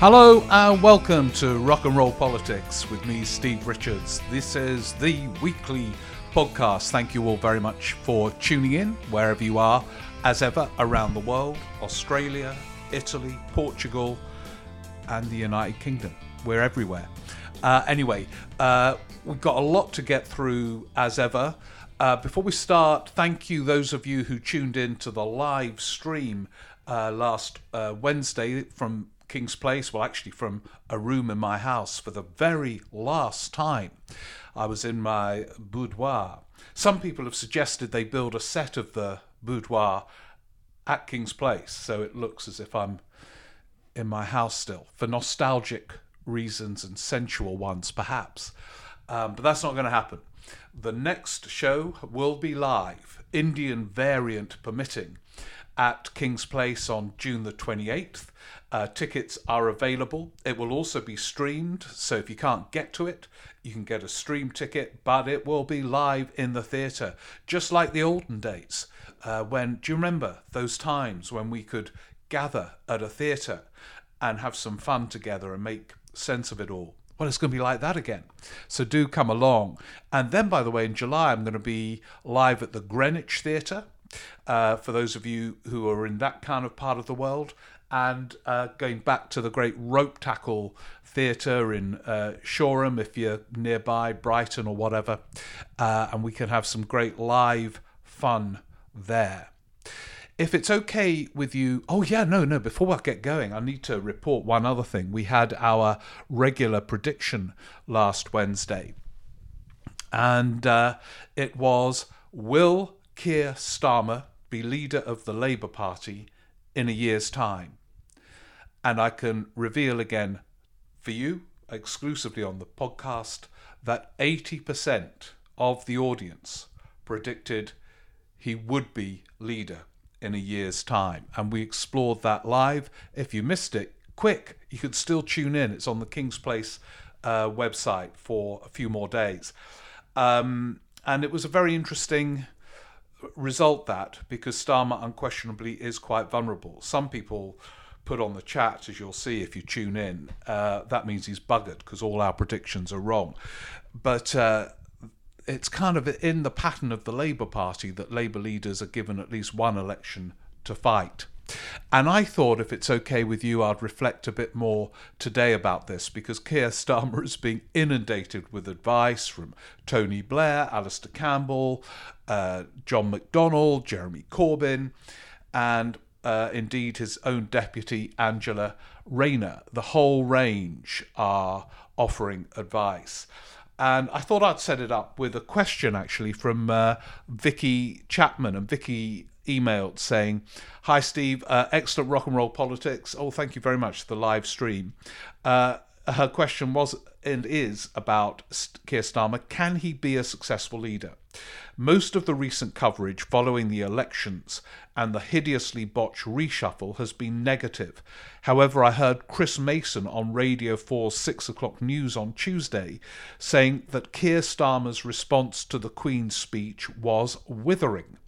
Hello and welcome to Rock and Roll Politics with me, Steve Richards. This is the weekly podcast. Thank you all very much for tuning in wherever you are, as ever, around the world Australia, Italy, Portugal, and the United Kingdom. We're everywhere. Uh, anyway, uh, we've got a lot to get through as ever. Uh, before we start, thank you, those of you who tuned in to the live stream uh, last uh, Wednesday from King's Place, well, actually, from a room in my house for the very last time. I was in my boudoir. Some people have suggested they build a set of the boudoir at King's Place so it looks as if I'm in my house still, for nostalgic reasons and sensual ones, perhaps. Um, but that's not going to happen. The next show will be live, Indian variant permitting, at King's Place on June the 28th. Uh, tickets are available. It will also be streamed, so if you can't get to it, you can get a stream ticket, but it will be live in the theatre, just like the olden days. Uh, when do you remember those times when we could gather at a theatre and have some fun together and make sense of it all? Well, it's going to be like that again. So do come along. And then, by the way, in July, I'm going to be live at the Greenwich Theatre. Uh, for those of you who are in that kind of part of the world, and uh, going back to the great Ropetackle theatre in uh, Shoreham, if you're nearby, Brighton or whatever, uh, and we can have some great live fun there. If it's okay with you, oh yeah, no, no, before I get going, I need to report one other thing. We had our regular prediction last Wednesday, and uh, it was Will Keir Starmer be leader of the Labour Party in a year's time? And I can reveal again for you, exclusively on the podcast, that 80% of the audience predicted he would be leader in a year's time. And we explored that live. If you missed it, quick, you could still tune in. It's on the King's Place uh, website for a few more days. Um, and it was a very interesting result that because Starmer unquestionably is quite vulnerable. Some people put on the chat, as you'll see if you tune in, uh, that means he's buggered because all our predictions are wrong. But uh, it's kind of in the pattern of the Labour Party that Labour leaders are given at least one election to fight. And I thought if it's okay with you, I'd reflect a bit more today about this because Keir Starmer is being inundated with advice from Tony Blair, Alastair Campbell, uh, John McDonnell, Jeremy Corbyn, and uh, indeed his own deputy, Angela Rayner. The whole range are offering advice. And I thought I'd set it up with a question actually from uh, Vicky Chapman. And Vicky emailed saying, Hi, Steve, uh, excellent rock and roll politics. Oh, thank you very much for the live stream. Uh, her question was and is about Keir Starmer. Can he be a successful leader? Most of the recent coverage following the elections and the hideously botched reshuffle has been negative. However, I heard Chris Mason on Radio 4's 6 o'clock news on Tuesday saying that Keir Starmer's response to the Queen's speech was withering.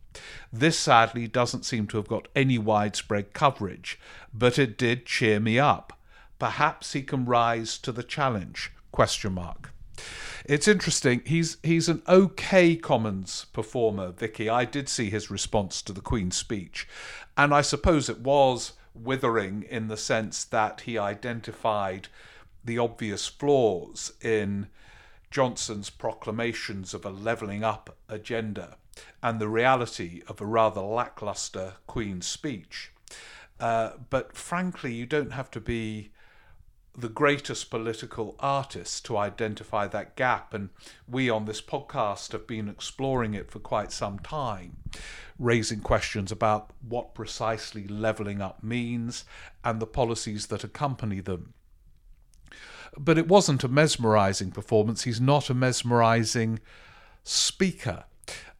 This sadly doesn't seem to have got any widespread coverage, but it did cheer me up. Perhaps he can rise to the challenge. Question mark. It's interesting. He's he's an okay Commons performer, Vicky. I did see his response to the Queen's speech, and I suppose it was withering in the sense that he identified the obvious flaws in Johnson's proclamations of a levelling up agenda and the reality of a rather lackluster Queen's speech. Uh, but frankly, you don't have to be the greatest political artists to identify that gap. And we on this podcast have been exploring it for quite some time, raising questions about what precisely levelling up means and the policies that accompany them. But it wasn't a mesmerising performance. He's not a mesmerising speaker.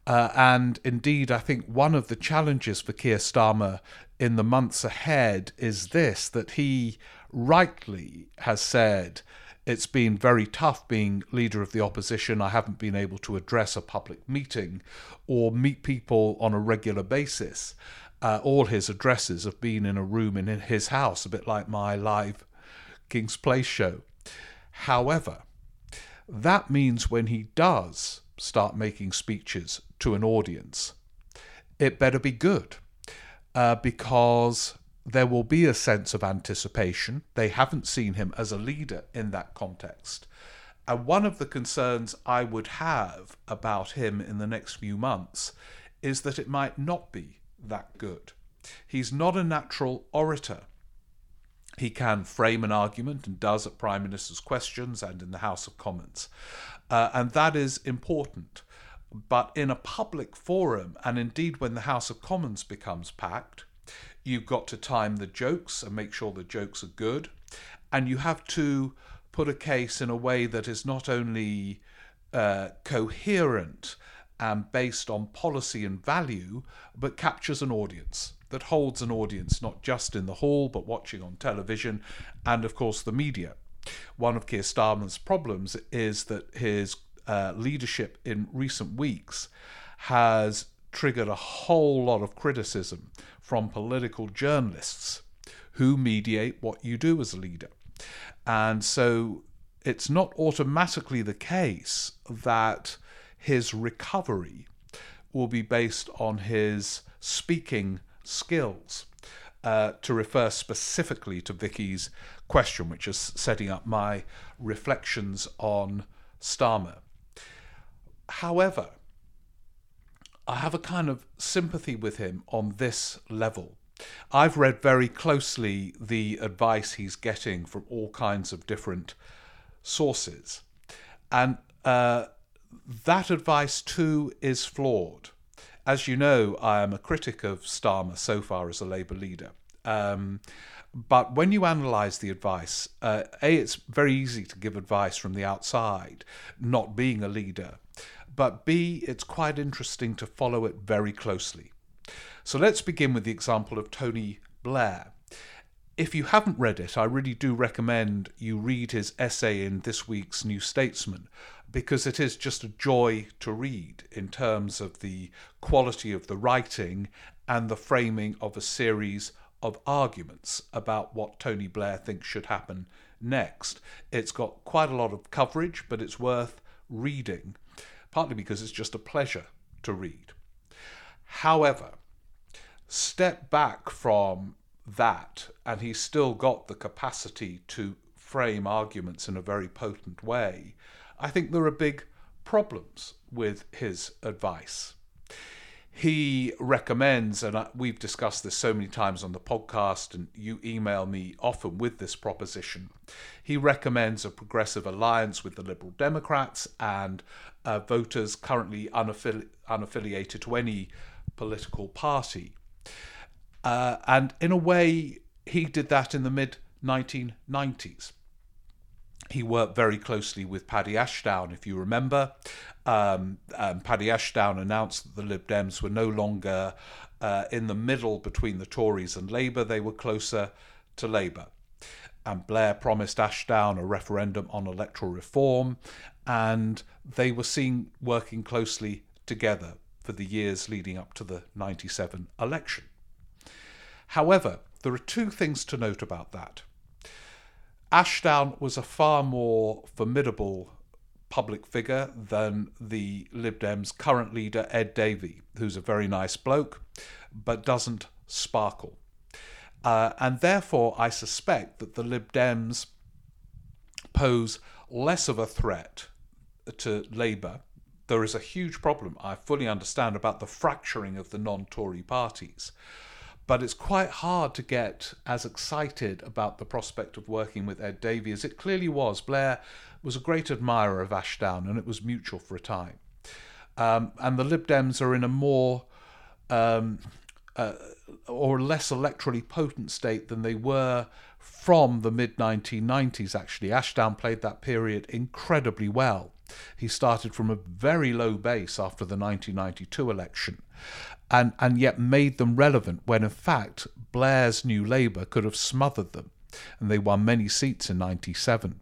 Uh, and indeed, I think one of the challenges for Keir Starmer in the months ahead is this that he rightly has said it's been very tough being leader of the opposition. I haven't been able to address a public meeting or meet people on a regular basis. Uh, all his addresses have been in a room in his house, a bit like my live King's Place show. However, that means when he does start making speeches to an audience, it better be good uh, because there will be a sense of anticipation. They haven't seen him as a leader in that context. And one of the concerns I would have about him in the next few months is that it might not be that good. He's not a natural orator. He can frame an argument and does at Prime Minister's questions and in the House of Commons. Uh, and that is important. But in a public forum, and indeed when the House of Commons becomes packed, you've got to time the jokes and make sure the jokes are good. And you have to put a case in a way that is not only uh, coherent and based on policy and value, but captures an audience that holds an audience not just in the hall but watching on television and, of course, the media. One of Keir Starmer's problems is that his uh, leadership in recent weeks has triggered a whole lot of criticism from political journalists who mediate what you do as a leader. And so it's not automatically the case that his recovery will be based on his speaking skills. Uh, to refer specifically to Vicky's question, which is setting up my reflections on Starmer. However, I have a kind of sympathy with him on this level. I've read very closely the advice he's getting from all kinds of different sources. And uh, that advice too is flawed. As you know, I am a critic of Starmer so far as a Labour leader. Um, but when you analyse the advice, uh, A, it's very easy to give advice from the outside, not being a leader. But B, it's quite interesting to follow it very closely. So let's begin with the example of Tony Blair. If you haven't read it, I really do recommend you read his essay in this week's New Statesman because it is just a joy to read in terms of the quality of the writing and the framing of a series of arguments about what Tony Blair thinks should happen next. It's got quite a lot of coverage, but it's worth reading, partly because it's just a pleasure to read. However, step back from that, and he's still got the capacity to frame arguments in a very potent way, I think there are big problems with his advice. He recommends, and we've discussed this so many times on the podcast, and you email me often with this proposition. He recommends a progressive alliance with the Liberal Democrats and uh, voters currently unaffili- unaffiliated to any political party. Uh, and in a way, he did that in the mid 1990s. He worked very closely with Paddy Ashdown, if you remember. Um, um, Paddy Ashdown announced that the Lib Dems were no longer uh, in the middle between the Tories and Labour, they were closer to Labour. And Blair promised Ashdown a referendum on electoral reform, and they were seen working closely together for the years leading up to the 97 election. However, there are two things to note about that. Ashdown was a far more formidable public figure than the Lib Dems' current leader, Ed Davey, who's a very nice bloke, but doesn't sparkle. Uh, and therefore, I suspect that the Lib Dems pose less of a threat to Labour. There is a huge problem, I fully understand, about the fracturing of the non Tory parties but it's quite hard to get as excited about the prospect of working with Ed Davey as it clearly was. Blair was a great admirer of Ashdown, and it was mutual for a time. Um, and the Lib Dems are in a more um, uh, or less electorally potent state than they were from the mid 1990s, actually. Ashdown played that period incredibly well. He started from a very low base after the 1992 election and, and yet made them relevant when, in fact, Blair's New Labour could have smothered them. And they won many seats in 97.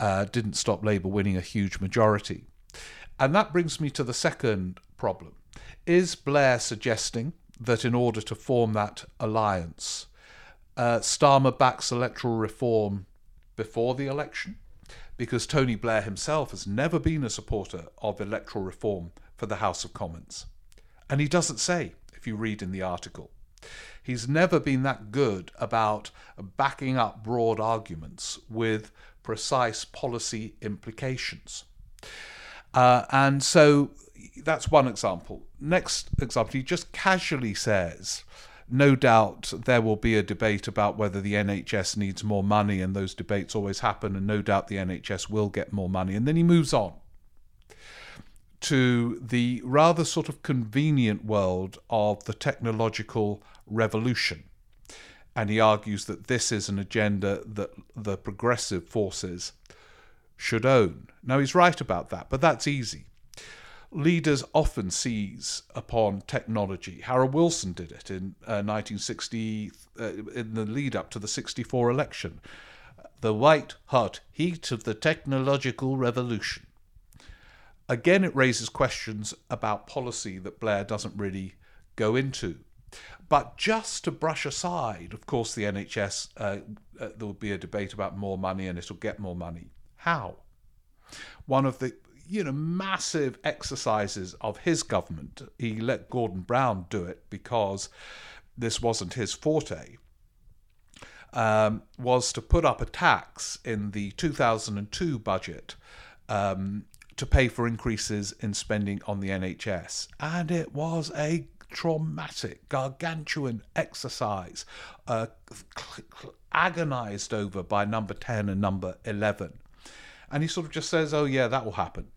Uh, didn't stop Labour winning a huge majority. And that brings me to the second problem. Is Blair suggesting that in order to form that alliance, uh, Starmer backs electoral reform before the election, because Tony Blair himself has never been a supporter of electoral reform for the House of Commons. And he doesn't say, if you read in the article. He's never been that good about backing up broad arguments with precise policy implications. Uh, and so that's one example. Next example, he just casually says, no doubt there will be a debate about whether the NHS needs more money, and those debates always happen, and no doubt the NHS will get more money. And then he moves on to the rather sort of convenient world of the technological revolution. And he argues that this is an agenda that the progressive forces should own. Now, he's right about that, but that's easy. Leaders often seize upon technology. Harold Wilson did it in uh, 1960, uh, in the lead up to the 64 election. The white hot heat of the technological revolution. Again, it raises questions about policy that Blair doesn't really go into. But just to brush aside, of course, the NHS, uh, uh, there will be a debate about more money and it'll get more money. How? One of the you know massive exercises of his government, he let Gordon Brown do it because this wasn't his forte. Um, was to put up a tax in the 2002 budget um, to pay for increases in spending on the NHS. And it was a traumatic, gargantuan exercise, uh, agonized over by number 10 and number 11. And he sort of just says, oh, yeah, that will happen.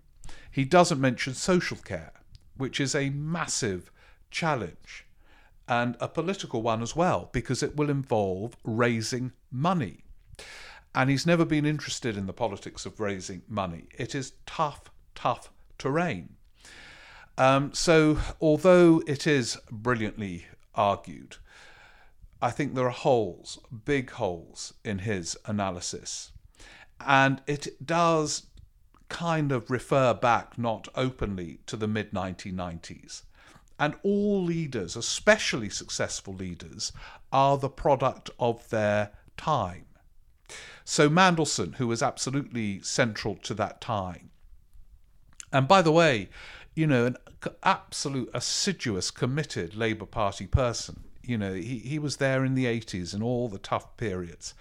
He doesn't mention social care, which is a massive challenge and a political one as well, because it will involve raising money. And he's never been interested in the politics of raising money. It is tough tough terrain. Um, so, although it is brilliantly argued, I think there are holes, big holes, in his analysis. And it does kind of refer back, not openly, to the mid 1990s. And all leaders, especially successful leaders, are the product of their time. So Mandelson, who was absolutely central to that time, and by the way, you know, an absolute assiduous, committed Labour Party person. You know, he, he was there in the 80s in all the tough periods.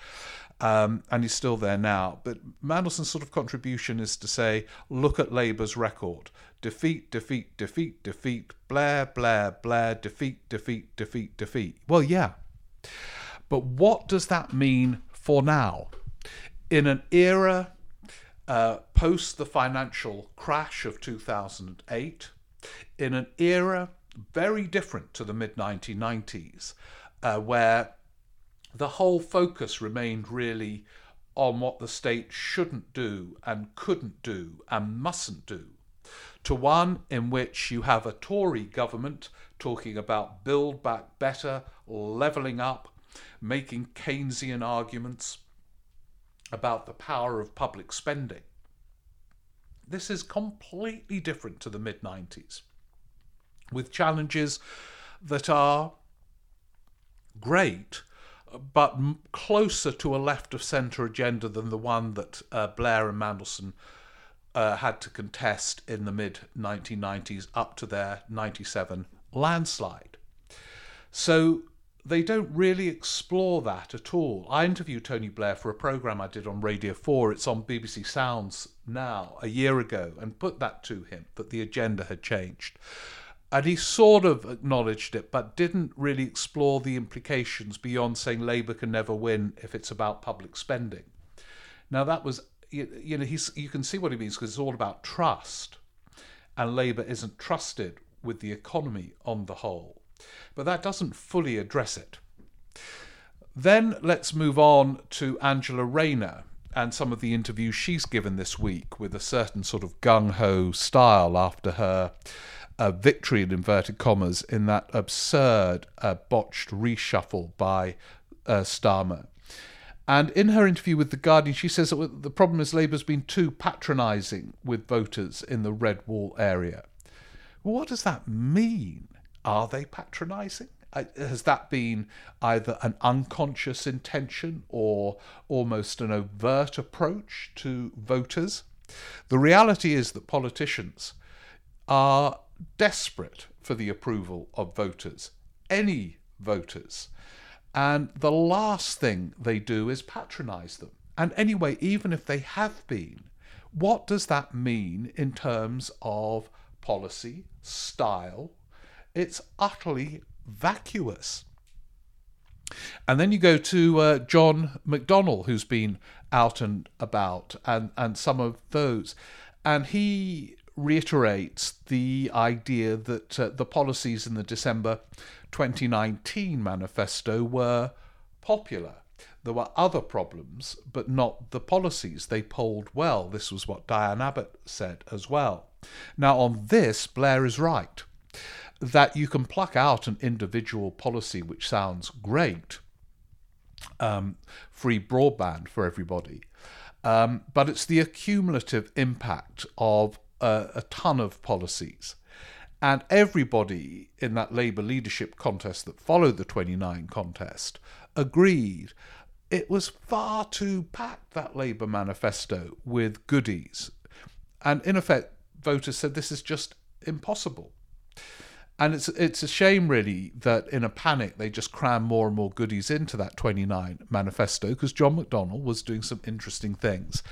Um, and he's still there now. But Mandelson's sort of contribution is to say, look at Labour's record defeat, defeat, defeat, defeat, Blair, Blair, Blair, defeat, defeat, defeat, defeat. Well, yeah. But what does that mean for now? In an era uh, post the financial crash of 2008, in an era very different to the mid 1990s, uh, where the whole focus remained really on what the state shouldn't do and couldn't do and mustn't do, to one in which you have a Tory government talking about build back better, levelling up, making Keynesian arguments about the power of public spending. This is completely different to the mid 90s, with challenges that are great, but closer to a left of centre agenda than the one that uh, Blair and Mandelson uh, had to contest in the mid 1990s up to their 97 landslide. So they don't really explore that at all. I interviewed Tony Blair for a program I did on Radio 4. It's on BBC Sounds now, a year ago, and put that to him that the agenda had changed. And he sort of acknowledged it, but didn't really explore the implications beyond saying Labour can never win if it's about public spending. Now, that was, you, know, he's, you can see what he means because it's all about trust. And Labour isn't trusted with the economy on the whole but that doesn't fully address it. Then let's move on to Angela Rayner and some of the interviews she's given this week with a certain sort of gung ho style after her uh, victory in inverted commas in that absurd uh, botched reshuffle by uh, Starmer. And in her interview with The Guardian, she says that the problem is Labour's been too patronising with voters in the Red Wall area. What does that mean? Are they patronising? Uh, has that been either an unconscious intention or almost an overt approach to voters? The reality is that politicians are desperate for the approval of voters, any voters. And the last thing they do is patronize them. And anyway, even if they have been, what does that mean in terms of policy, style? It's utterly vacuous. And then you go to uh, John McDonnell, who's been out and about, and, and some of those. And he reiterates the idea that uh, the policies in the December 2019 manifesto were popular. There were other problems, but not the policies. They polled well. This was what Diane Abbott said as well. Now, on this, Blair is right that you can pluck out an individual policy which sounds great, um, free broadband for everybody, um, but it's the accumulative impact of a, ton of policies. And everybody in that Labour leadership contest that followed the 29 contest agreed it was far too packed, that Labour manifesto, with goodies. And in effect, voters said this is just impossible. And it's it's a shame really that in a panic they just cram more and more goodies into that 29 manifesto because John McDonnell was doing some interesting things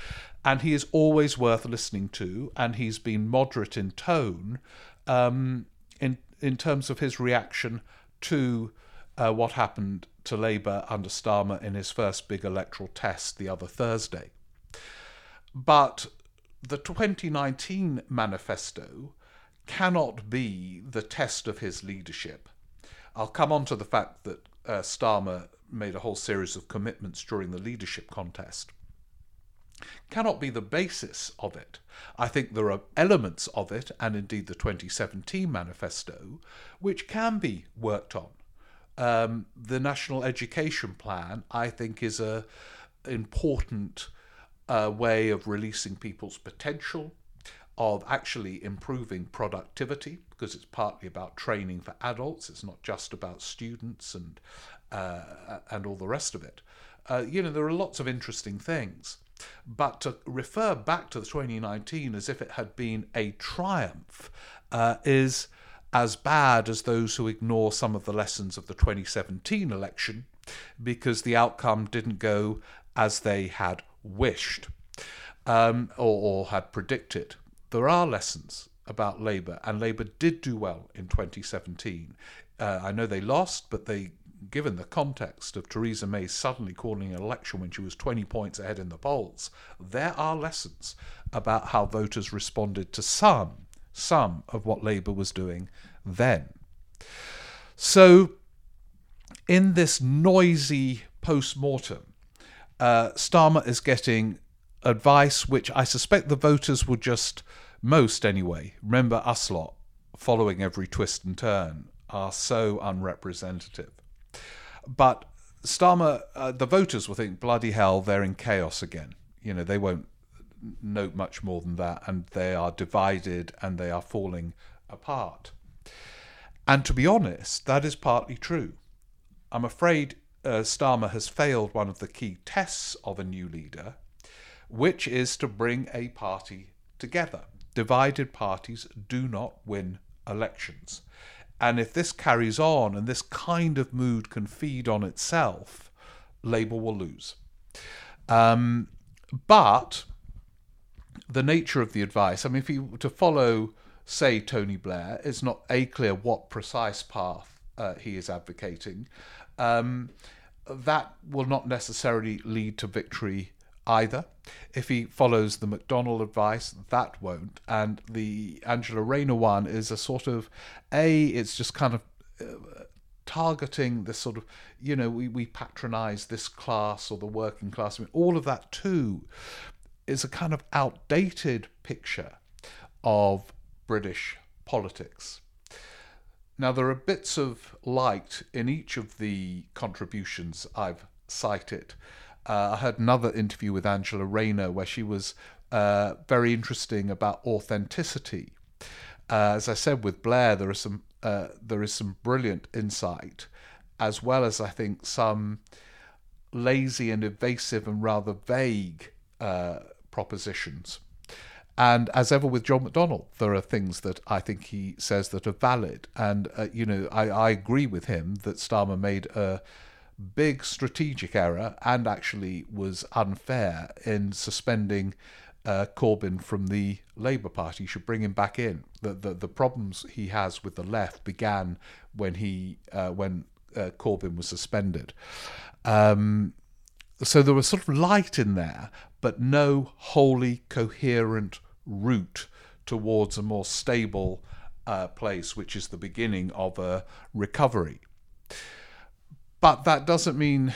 and he is always worth listening to and he's been moderate in tone um, in in terms of his reaction to uh, what happened to Labour under Starmer in his first big electoral test the other Thursday. But the 2019 manifesto cannot be the test of his leadership. I'll come on to the fact that uh, Starmer made a whole series of commitments during the leadership contest. Cannot be the basis of it. I think there are elements of it, and indeed the 2017 manifesto, which can be worked on. Um, the National Education Plan, I think, is a important uh, way of releasing people's potential, of actually improving productivity because it's partly about training for adults. It's not just about students and uh, and all the rest of it. Uh, you know, there are lots of interesting things, but to refer back to the 2019 as if it had been a triumph uh, is as bad as those who ignore some of the lessons of the 2017 election because the outcome didn't go as they had wished um, or, or had predicted there are lessons about Labour, and Labour did do well in 2017. Uh, I know they lost, but they, given the context of Theresa May suddenly calling an election when she was 20 points ahead in the polls, there are lessons about how voters responded to some, some of what Labour was doing then. So, in this noisy post mortem, uh, Starmer is getting advice which I suspect the voters will just most anyway, remember us lot, following every twist and turn, are so unrepresentative. But Starmer, uh, the voters will think, bloody hell, they're in chaos again. You know, they won't note much more than that, and they are divided and they are falling apart. And to be honest, that is partly true. I'm afraid uh, Starmer has failed one of the key tests of a new leader, which is to bring a party together divided parties do not win elections. And if this carries on and this kind of mood can feed on itself, Labour will lose. Um, but the nature of the advice, I mean, if you were to follow, say, Tony Blair, it's not a clear what precise path uh, he is advocating. Um, that will not necessarily lead to victory either. If he follows the McDonnell advice, that won't. And the Angela Rayner one is a sort of a. It's just kind of. Uh, targeting this sort of, you know, we, we patronize this class or the working class. I mean, all of that too is a kind of outdated picture of British politics. Now, there are bits of light in each of the contributions I've cited. Uh, I heard another interview with Angela Rayner where she was uh, very interesting about authenticity. Uh, as I said with Blair, there is some uh, there is some brilliant insight as well as I think some lazy and evasive and rather vague uh, propositions. And as ever with John McDonnell, there are things that I think he says that are valid. And, uh, you know, I, I agree with him that Starmer made a big strategic error and actually was unfair in suspending uh, Corbyn from the Labour Party. You should bring him back in. The, the, the problems he has with the left began when he uh, when uh, Corbyn was suspended. Um, so there was sort of light in there, but no wholly coherent route towards a more stable uh, place, which is the beginning of a recovery. But that doesn't mean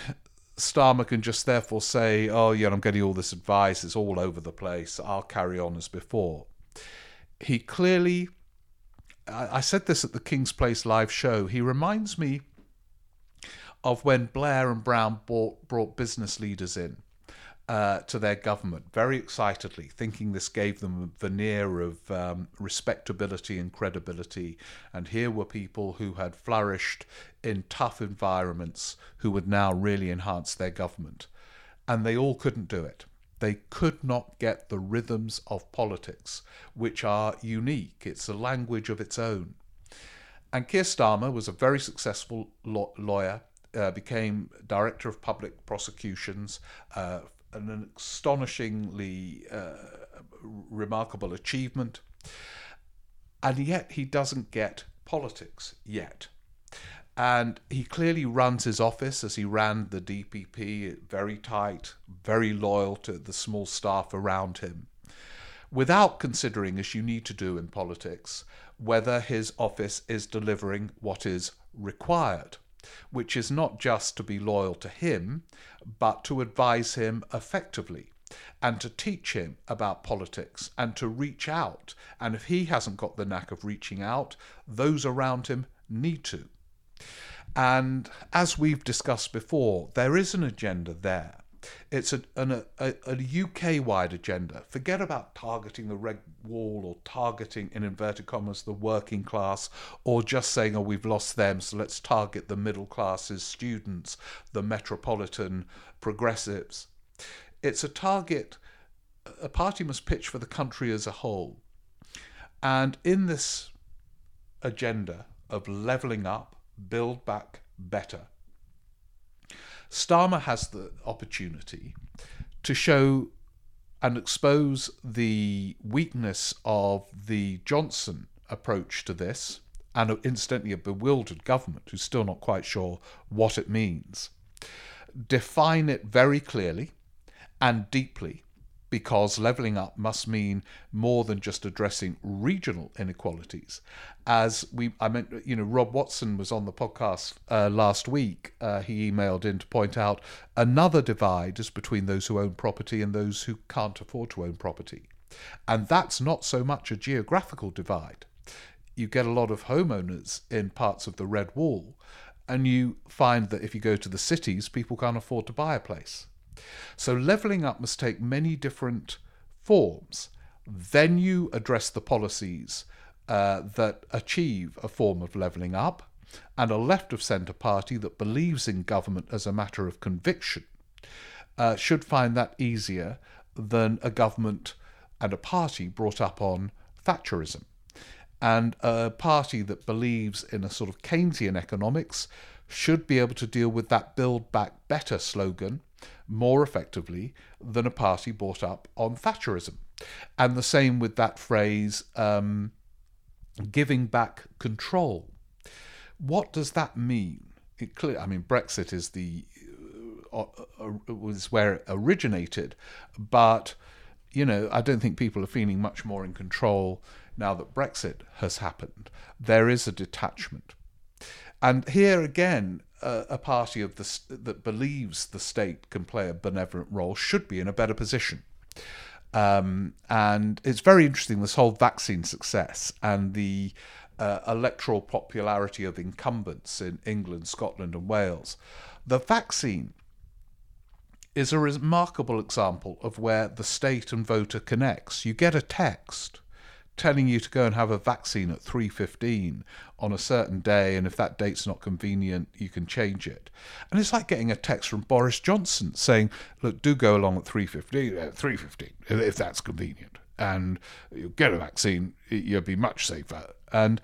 Starmer can just therefore say, oh, yeah, I'm getting all this advice, it's all over the place, I'll carry on as before. He clearly, I said this at the King's Place live show, he reminds me of when Blair and Brown brought, brought business leaders in uh, to their government very excitedly, thinking this gave them a veneer of um, respectability and credibility. And here were people who had flourished in tough environments who would now really enhance their government. And they all couldn't do it. They could not get the rhythms of politics, which are unique. It's a language of its own. And Keir Starmer was a very successful lawyer, uh, became director of public prosecutions, uh, an astonishingly uh, remarkable achievement. And yet he doesn't get politics yet. And he clearly runs his office as he ran the DPP, very tight, very loyal to the small staff around him, without considering, as you need to do in politics, whether his office is delivering what is required which is not just to be loyal to him, but to advise him effectively and to teach him about politics and to reach out. And if he hasn't got the knack of reaching out, those around him need to. And as we've discussed before, there is an agenda there. It's a, an, a, a UK wide agenda. Forget about targeting the red wall or targeting, in inverted commas, the working class or just saying, oh, we've lost them, so let's target the middle classes, students, the metropolitan progressives. It's a target a party must pitch for the country as a whole. And in this agenda of levelling up, build back better, Starmer has the opportunity to show and expose the weakness of the Johnson approach to this, and incidentally, a bewildered government who's still not quite sure what it means. Define it very clearly and deeply because levelling up must mean more than just addressing regional inequalities. As we, I meant, you know, Rob Watson was on the podcast uh, last week. Uh, he emailed in to point out another divide is between those who own property and those who can't afford to own property. And that's not so much a geographical divide. You get a lot of homeowners in parts of the Red Wall, and you find that if you go to the cities, people can't afford to buy a place so levelling up must take many different forms. Then you address the policies uh, that achieve a form of levelling up, and a left of centre party that believes in government as a matter of conviction uh, should find that easier than a government and a party brought up on Thatcherism. And a party that believes in a sort of Keynesian economics should be able to deal with that Build Back Better slogan more effectively than a party brought up on Thatcherism. And the same with that phrase, um, giving back control. What does that mean? It clear, I mean, Brexit is the uh, uh, was where it originated, but you know, I don't think people are feeling much more in control now that Brexit has happened. There is a detachment. And here again, a, a party of the, that believes the state can play a benevolent role should be in a better position. Um, and it's very interesting this whole vaccine success and the uh, electoral popularity of incumbents in England, Scotland, and Wales. The vaccine is a remarkable example of where the state and voter connects. You get a text telling you to go and have a vaccine at 3.15 on a certain day and if that date's not convenient you can change it. And it's like getting a text from boris johnson saying look do go along at 3.15 at uh, 3.15 if that's convenient and you get a vaccine you'll be much safer. And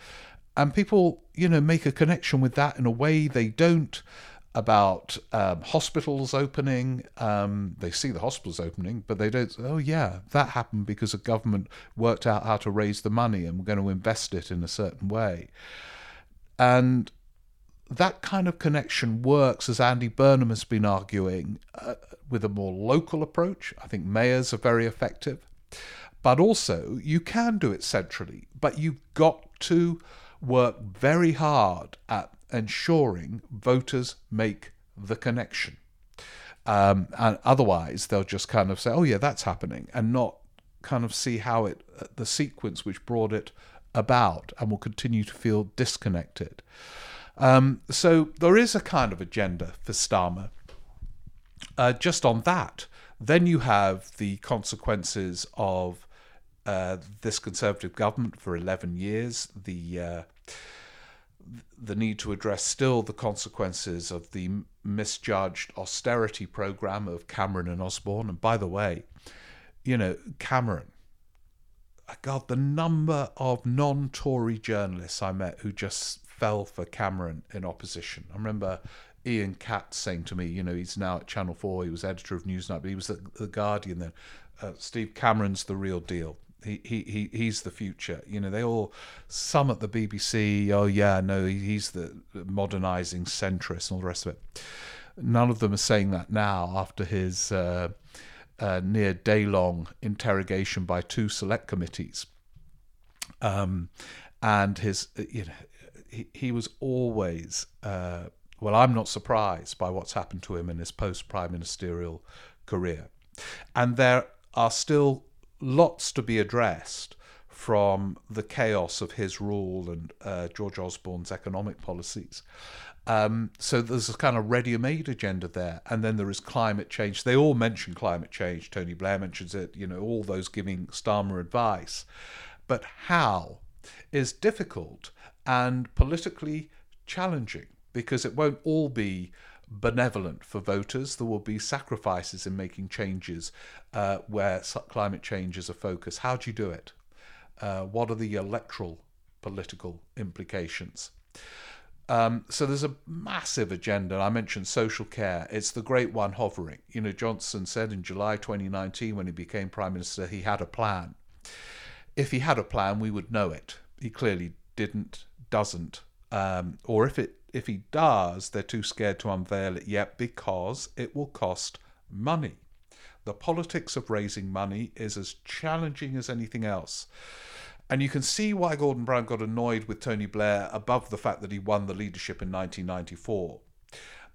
and people you know make a connection with that in a way they don't about um, hospitals opening. Um, they see the hospitals opening, but they don't. Oh yeah, that happened because the government worked out how to raise the money and we're going to invest it in a certain way. And that kind of connection works, as Andy Burnham has been arguing, uh, with a more local approach. I think mayors are very effective, but also you can do it centrally. But you've got to work very hard at ensuring voters make the connection. Um, and otherwise, they'll just kind of say, "Oh yeah, that's happening," and not kind of see how it, the sequence which brought it about, and will continue to feel disconnected. Um, so there is a kind of agenda for Starmer. Uh, just on that, then you have the consequences of uh, this Conservative government for 11 years, the uh, the need to address still the consequences of the misjudged austerity program of Cameron and Osborne. And by the way, you know, Cameron, God, the number of non Tory journalists I met who just fell for Cameron in opposition. I remember Ian Katz saying to me, you know, he's now at Channel 4, he was editor of Newsnight, but he was at The Guardian then. Uh, Steve Cameron's the real deal. He, he, he's the future. You know, they all, some at the BBC, oh yeah, no, he's the modernising centrist and all the rest of it. None of them are saying that now after his uh, uh, near day long interrogation by two select committees. Um, and his, you know, he, he was always, uh, well, I'm not surprised by what's happened to him in his post prime ministerial career. And there are still lots to be addressed from the chaos of his rule and uh, George Osborne's economic policies. Um, so there's a kind of ready-made agenda there, and then there is climate change. They all mention climate change. Tony Blair mentions it. You know, all those giving Starmer advice, but how is difficult and politically challenging because it won't all be benevolent for voters. There will be sacrifices in making changes uh, where climate change is a focus. How do you do it? Uh, what are the electoral political implications? Um, so there's a massive agenda. I mentioned social care. It's the great one hovering. You know, Johnson said in July 2019 when he became prime minister, he had a plan. If he had a plan, we would know it. He clearly didn't, doesn't, um, or if it if he does, they're too scared to unveil it yet because it will cost money. The politics of raising money is as challenging as anything else. And you can see why Gordon Brown got annoyed with Tony Blair above the fact that he won the leadership in 1994.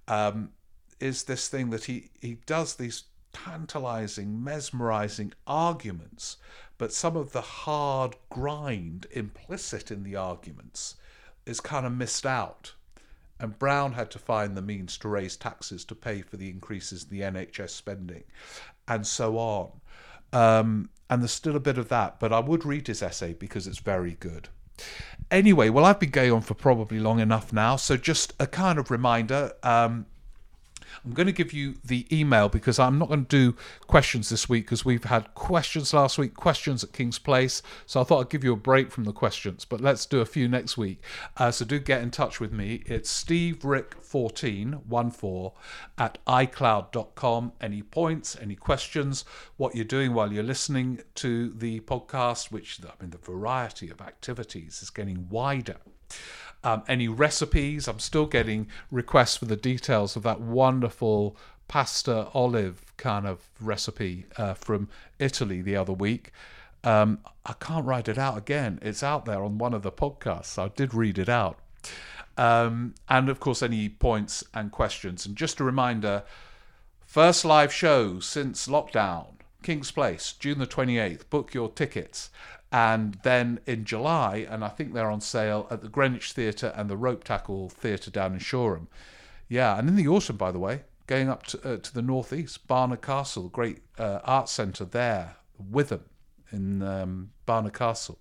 Um, is this thing that he, he does these tantalizing, mesmerizing arguments, but some of the hard grind implicit in the arguments is kind of missed out and Brown had to find the means to raise taxes to pay for the increases in the NHS spending, and so on. Um, and there's still a bit of that, but I would read his essay because it's very good. Anyway, well, I've been going on for probably long enough now, so just a kind of reminder. Um, I'm going to give you the email because I'm not going to do questions this week because we've had questions last week, questions at King's Place. So I thought I'd give you a break from the questions, but let's do a few next week. Uh, so do get in touch with me. It's steverick1414 at icloud.com. Any points, any questions, what you're doing while you're listening to the podcast, which I mean, the variety of activities is getting wider. Um, any recipes? I'm still getting requests for the details of that wonderful pasta olive kind of recipe uh, from Italy the other week. Um, I can't write it out again. It's out there on one of the podcasts. I did read it out. Um, and of course, any points and questions. And just a reminder first live show since lockdown, King's Place, June the 28th. Book your tickets and then in July, and I think they're on sale at the Greenwich Theatre and the Ropetackle Theatre down in Shoreham. Yeah, and in the autumn, by the way, going up to, uh, to the northeast, Barnard Castle, great uh, art centre there, Witham in um, Barnard Castle.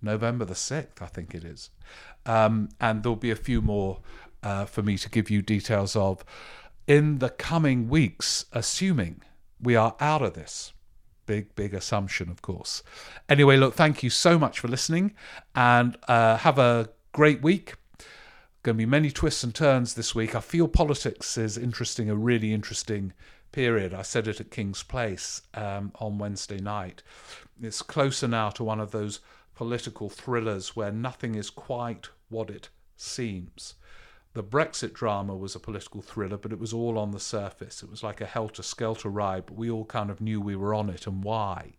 November the 6th, I think it is. Um, and there'll be a few more uh, for me to give you details of in the coming weeks, assuming we are out of this. Big, big assumption, of course. Anyway, look, thank you so much for listening and uh, have a great week. Going to be many twists and turns this week. I feel politics is interesting, a really interesting period. I said it at Kings Place um, on Wednesday night. It's closer now to one of those political thrillers where nothing is quite what it seems. The Brexit drama was a political thriller, but it was all on the surface. It was like a helter skelter ride, but we all kind of knew we were on it and why.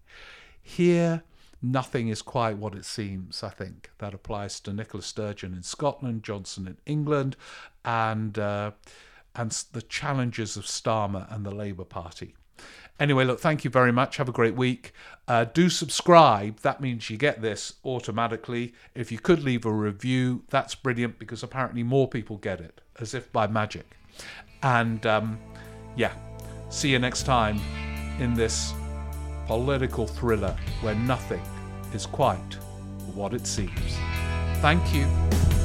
Here, nothing is quite what it seems, I think. That applies to Nicola Sturgeon in Scotland, Johnson in England, and, uh, and the challenges of Starmer and the Labour Party. Anyway, look, thank you very much. Have a great week. Uh, do subscribe. That means you get this automatically. If you could leave a review, that's brilliant because apparently more people get it, as if by magic. And um, yeah, see you next time in this political thriller where nothing is quite what it seems. Thank you.